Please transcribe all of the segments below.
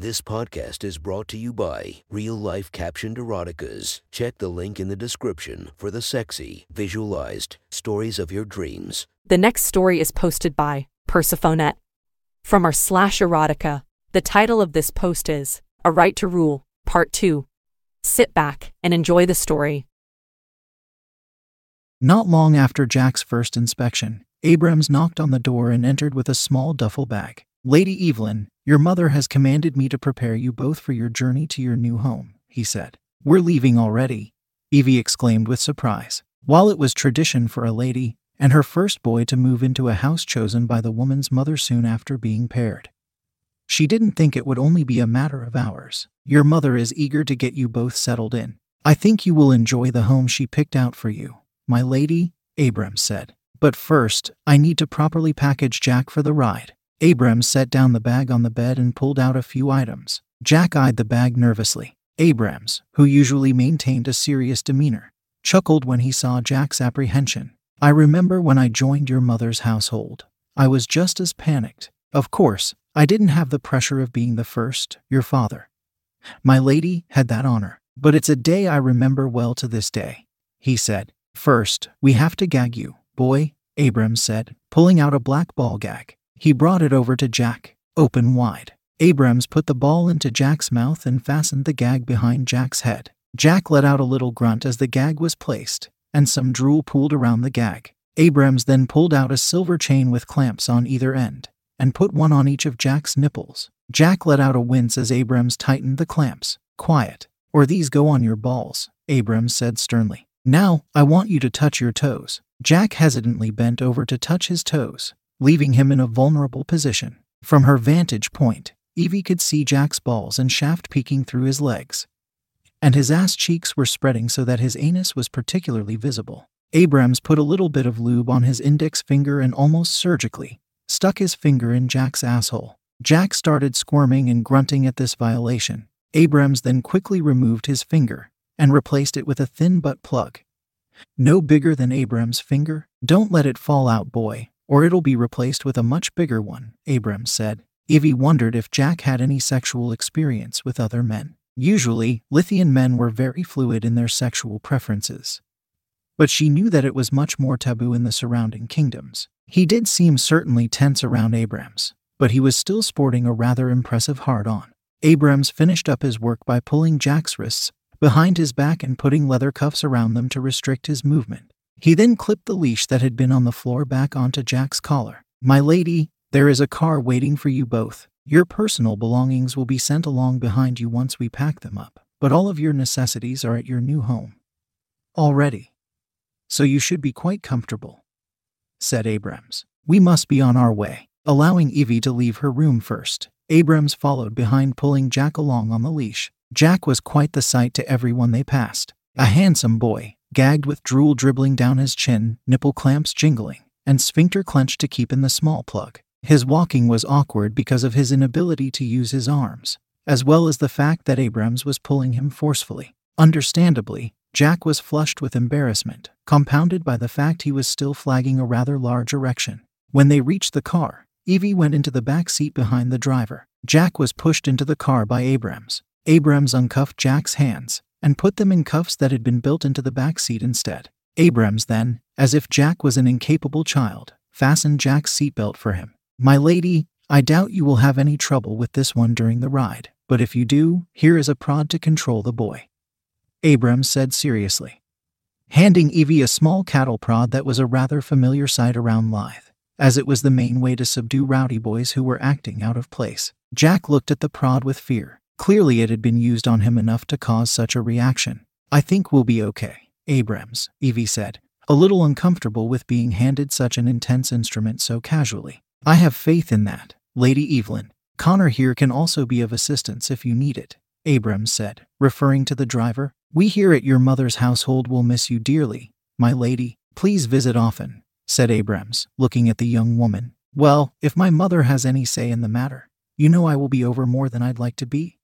This podcast is brought to you by Real Life Captioned Eroticas. Check the link in the description for the sexy, visualized stories of your dreams. The next story is posted by Persephonet. From our slash erotica, the title of this post is A Right to Rule, Part 2. Sit back and enjoy the story. Not long after Jack's first inspection, Abrams knocked on the door and entered with a small duffel bag. Lady Evelyn, your mother has commanded me to prepare you both for your journey to your new home, he said. We're leaving already, Evie exclaimed with surprise. While it was tradition for a lady and her first boy to move into a house chosen by the woman's mother soon after being paired, she didn't think it would only be a matter of hours. Your mother is eager to get you both settled in. I think you will enjoy the home she picked out for you, my lady, Abrams said. But first, I need to properly package Jack for the ride. Abrams set down the bag on the bed and pulled out a few items. Jack eyed the bag nervously. Abrams, who usually maintained a serious demeanor, chuckled when he saw Jack's apprehension. I remember when I joined your mother's household. I was just as panicked. Of course, I didn't have the pressure of being the first, your father. My lady had that honor. But it's a day I remember well to this day. He said, First, we have to gag you, boy, Abrams said, pulling out a black ball gag. He brought it over to Jack, open wide. Abrams put the ball into Jack's mouth and fastened the gag behind Jack's head. Jack let out a little grunt as the gag was placed, and some drool pooled around the gag. Abrams then pulled out a silver chain with clamps on either end and put one on each of Jack's nipples. Jack let out a wince as Abrams tightened the clamps. Quiet, or these go on your balls, Abrams said sternly. Now, I want you to touch your toes. Jack hesitantly bent over to touch his toes, leaving him in a vulnerable position. From her vantage point, Evie could see Jack's balls and shaft peeking through his legs. And his ass cheeks were spreading so that his anus was particularly visible. Abrams put a little bit of lube on his index finger and almost surgically stuck his finger in Jack's asshole. Jack started squirming and grunting at this violation. Abrams then quickly removed his finger and replaced it with a thin butt plug. No bigger than Abrams' finger? Don't let it fall out, boy, or it'll be replaced with a much bigger one, Abrams said. Evie wondered if Jack had any sexual experience with other men. Usually, Lithian men were very fluid in their sexual preferences. But she knew that it was much more taboo in the surrounding kingdoms. He did seem certainly tense around Abrams, but he was still sporting a rather impressive hard on. Abrams finished up his work by pulling Jack's wrists behind his back and putting leather cuffs around them to restrict his movement. He then clipped the leash that had been on the floor back onto Jack's collar. My lady, there is a car waiting for you both. Your personal belongings will be sent along behind you once we pack them up, but all of your necessities are at your new home. Already. So you should be quite comfortable, said Abrams. We must be on our way. Allowing Evie to leave her room first, Abrams followed behind, pulling Jack along on the leash. Jack was quite the sight to everyone they passed. A handsome boy, gagged with drool dribbling down his chin, nipple clamps jingling, and sphincter clenched to keep in the small plug. His walking was awkward because of his inability to use his arms, as well as the fact that Abrams was pulling him forcefully. Understandably, Jack was flushed with embarrassment, compounded by the fact he was still flagging a rather large erection. When they reached the car, Evie went into the back seat behind the driver. Jack was pushed into the car by Abrams. Abrams uncuffed Jack's hands and put them in cuffs that had been built into the back seat instead. Abrams then, as if Jack was an incapable child, fastened Jack's seatbelt for him. My lady, I doubt you will have any trouble with this one during the ride, but if you do, here is a prod to control the boy. Abrams said seriously, handing Evie a small cattle prod that was a rather familiar sight around Lythe, as it was the main way to subdue rowdy boys who were acting out of place. Jack looked at the prod with fear. Clearly, it had been used on him enough to cause such a reaction. I think we'll be okay, Abrams, Evie said, a little uncomfortable with being handed such an intense instrument so casually. I have faith in that, Lady Evelyn. Connor here can also be of assistance if you need it, Abrams said, referring to the driver. We here at your mother's household will miss you dearly, my lady. Please visit often, said Abrams, looking at the young woman. Well, if my mother has any say in the matter, you know I will be over more than I'd like to be,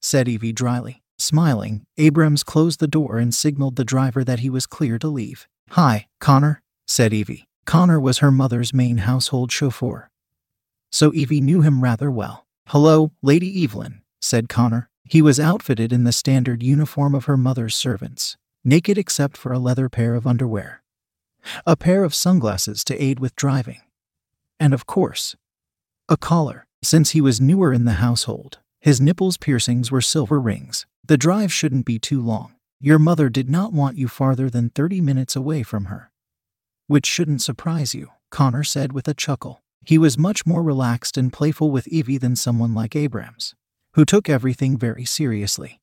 said Evie dryly. Smiling, Abrams closed the door and signaled the driver that he was clear to leave. Hi, Connor, said Evie. Connor was her mother's main household chauffeur. So Evie knew him rather well. Hello, Lady Evelyn, said Connor. He was outfitted in the standard uniform of her mother's servants, naked except for a leather pair of underwear, a pair of sunglasses to aid with driving, and of course, a collar. Since he was newer in the household, his nipples piercings were silver rings. The drive shouldn't be too long. Your mother did not want you farther than 30 minutes away from her. Which shouldn't surprise you, Connor said with a chuckle. He was much more relaxed and playful with Evie than someone like Abrams, who took everything very seriously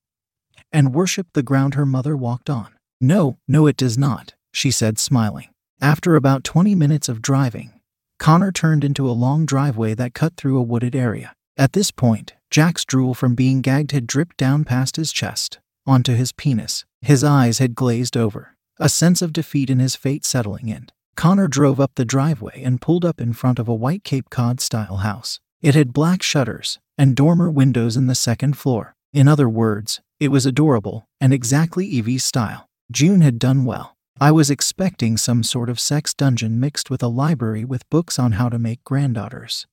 and worshipped the ground her mother walked on. No, no, it does not, she said, smiling. After about 20 minutes of driving, Connor turned into a long driveway that cut through a wooded area. At this point, Jack's drool from being gagged had dripped down past his chest, onto his penis. His eyes had glazed over, a sense of defeat in his fate settling in. Connor drove up the driveway and pulled up in front of a white Cape Cod style house. It had black shutters and dormer windows in the second floor. In other words, it was adorable and exactly Evie's style. June had done well. I was expecting some sort of sex dungeon mixed with a library with books on how to make granddaughters.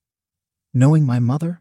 Knowing my mother?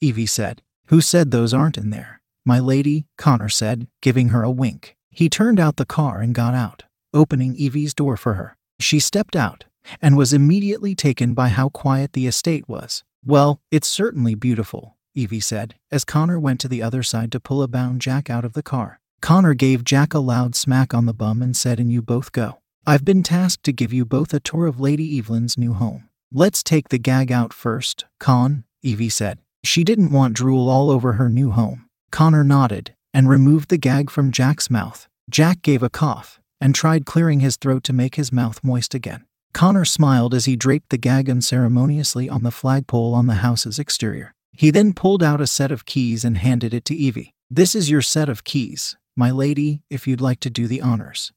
Evie said. Who said those aren't in there? My lady, Connor said, giving her a wink. He turned out the car and got out, opening Evie's door for her. She stepped out and was immediately taken by how quiet the estate was. Well, it's certainly beautiful, Evie said, as Connor went to the other side to pull a bound Jack out of the car. Connor gave Jack a loud smack on the bum and said, And you both go. I've been tasked to give you both a tour of Lady Evelyn's new home. Let's take the gag out first, Con, Evie said. She didn't want drool all over her new home. Connor nodded and removed the gag from Jack's mouth. Jack gave a cough and tried clearing his throat to make his mouth moist again. Connor smiled as he draped the gag unceremoniously on the flagpole on the house's exterior. He then pulled out a set of keys and handed it to Evie. This is your set of keys, my lady, if you'd like to do the honors.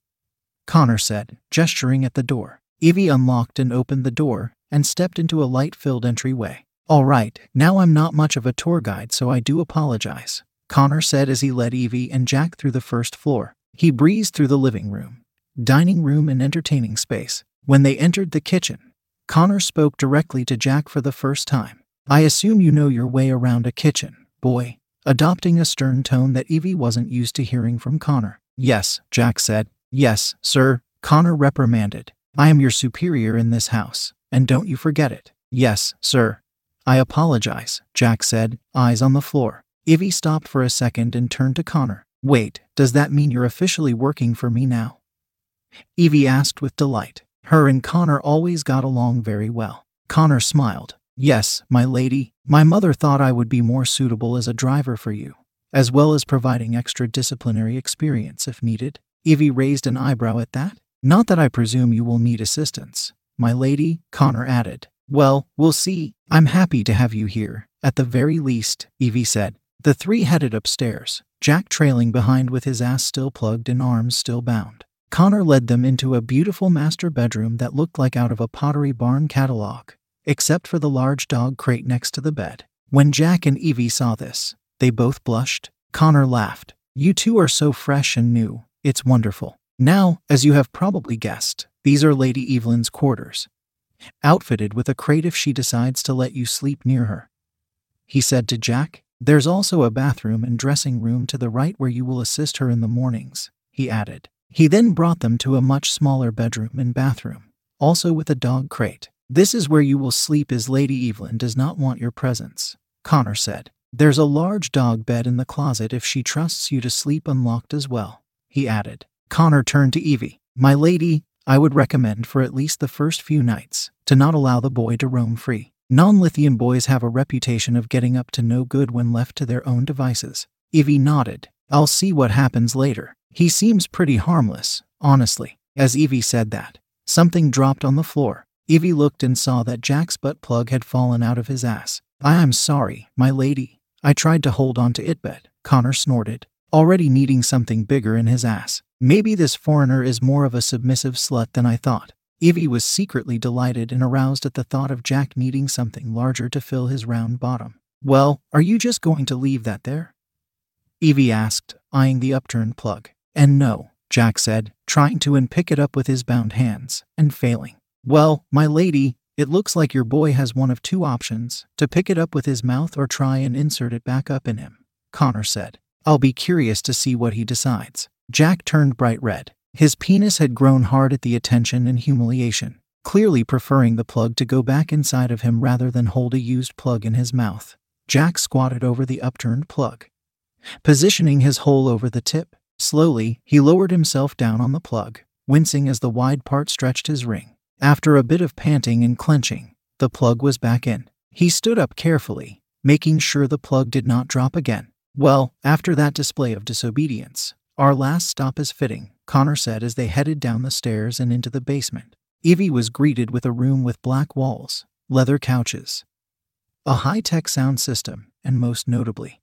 Connor said, gesturing at the door. Evie unlocked and opened the door and stepped into a light filled entryway. All right, now I'm not much of a tour guide, so I do apologize, Connor said as he led Evie and Jack through the first floor. He breezed through the living room, dining room, and entertaining space. When they entered the kitchen, Connor spoke directly to Jack for the first time. I assume you know your way around a kitchen, boy, adopting a stern tone that Evie wasn't used to hearing from Connor. Yes, Jack said. Yes, sir, Connor reprimanded. I am your superior in this house, and don't you forget it. Yes, sir. I apologize, Jack said, eyes on the floor. Evie stopped for a second and turned to Connor. Wait, does that mean you're officially working for me now? Evie asked with delight. Her and Connor always got along very well. Connor smiled. Yes, my lady, my mother thought I would be more suitable as a driver for you, as well as providing extra disciplinary experience if needed. Evie raised an eyebrow at that. Not that I presume you will need assistance, my lady, Connor added. Well, we'll see. I'm happy to have you here, at the very least, Evie said. The three headed upstairs, Jack trailing behind with his ass still plugged and arms still bound. Connor led them into a beautiful master bedroom that looked like out of a Pottery Barn catalog, except for the large dog crate next to the bed. When Jack and Evie saw this, they both blushed. Connor laughed. You two are so fresh and new, it's wonderful. Now, as you have probably guessed, these are Lady Evelyn's quarters, outfitted with a crate if she decides to let you sleep near her. He said to Jack, There's also a bathroom and dressing room to the right where you will assist her in the mornings, he added. He then brought them to a much smaller bedroom and bathroom, also with a dog crate. This is where you will sleep as Lady Evelyn does not want your presence, Connor said. There's a large dog bed in the closet if she trusts you to sleep unlocked as well, he added. Connor turned to Evie. My lady, I would recommend for at least the first few nights to not allow the boy to roam free. Non Lithian boys have a reputation of getting up to no good when left to their own devices. Evie nodded. I'll see what happens later. He seems pretty harmless, honestly. As Evie said that, something dropped on the floor. Evie looked and saw that Jack's butt plug had fallen out of his ass. I am sorry, my lady. I tried to hold on to it, but Connor snorted, already needing something bigger in his ass. Maybe this foreigner is more of a submissive slut than I thought. Evie was secretly delighted and aroused at the thought of Jack needing something larger to fill his round bottom. Well, are you just going to leave that there? Evie asked, eyeing the upturned plug. And no, Jack said, trying to unpick it up with his bound hands, and failing. Well, my lady, It looks like your boy has one of two options to pick it up with his mouth or try and insert it back up in him, Connor said. I'll be curious to see what he decides. Jack turned bright red. His penis had grown hard at the attention and humiliation, clearly preferring the plug to go back inside of him rather than hold a used plug in his mouth. Jack squatted over the upturned plug. Positioning his hole over the tip, slowly, he lowered himself down on the plug, wincing as the wide part stretched his ring. After a bit of panting and clenching, the plug was back in. He stood up carefully, making sure the plug did not drop again. Well, after that display of disobedience, our last stop is fitting, Connor said as they headed down the stairs and into the basement. Evie was greeted with a room with black walls, leather couches, a high tech sound system, and most notably,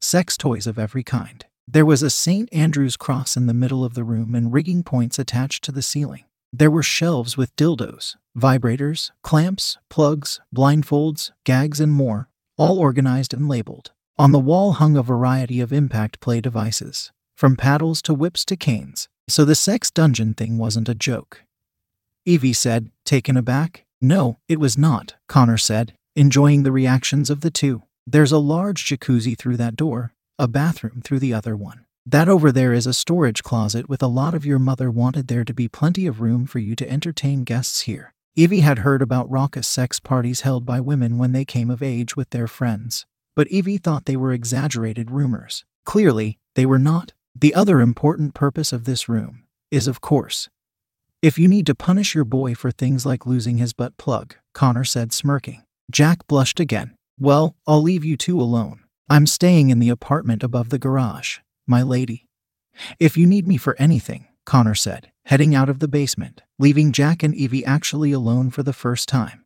sex toys of every kind. There was a St. Andrew's cross in the middle of the room and rigging points attached to the ceiling. There were shelves with dildos, vibrators, clamps, plugs, blindfolds, gags, and more, all organized and labeled. On the wall hung a variety of impact play devices, from paddles to whips to canes. So the sex dungeon thing wasn't a joke. Evie said, taken aback. No, it was not, Connor said, enjoying the reactions of the two. There's a large jacuzzi through that door, a bathroom through the other one. That over there is a storage closet with a lot of your mother wanted there to be plenty of room for you to entertain guests here. Evie had heard about raucous sex parties held by women when they came of age with their friends, but Evie thought they were exaggerated rumors. Clearly, they were not. The other important purpose of this room is, of course, if you need to punish your boy for things like losing his butt plug, Connor said, smirking. Jack blushed again. Well, I'll leave you two alone. I'm staying in the apartment above the garage, my lady. If you need me for anything, Connor said, heading out of the basement, leaving Jack and Evie actually alone for the first time.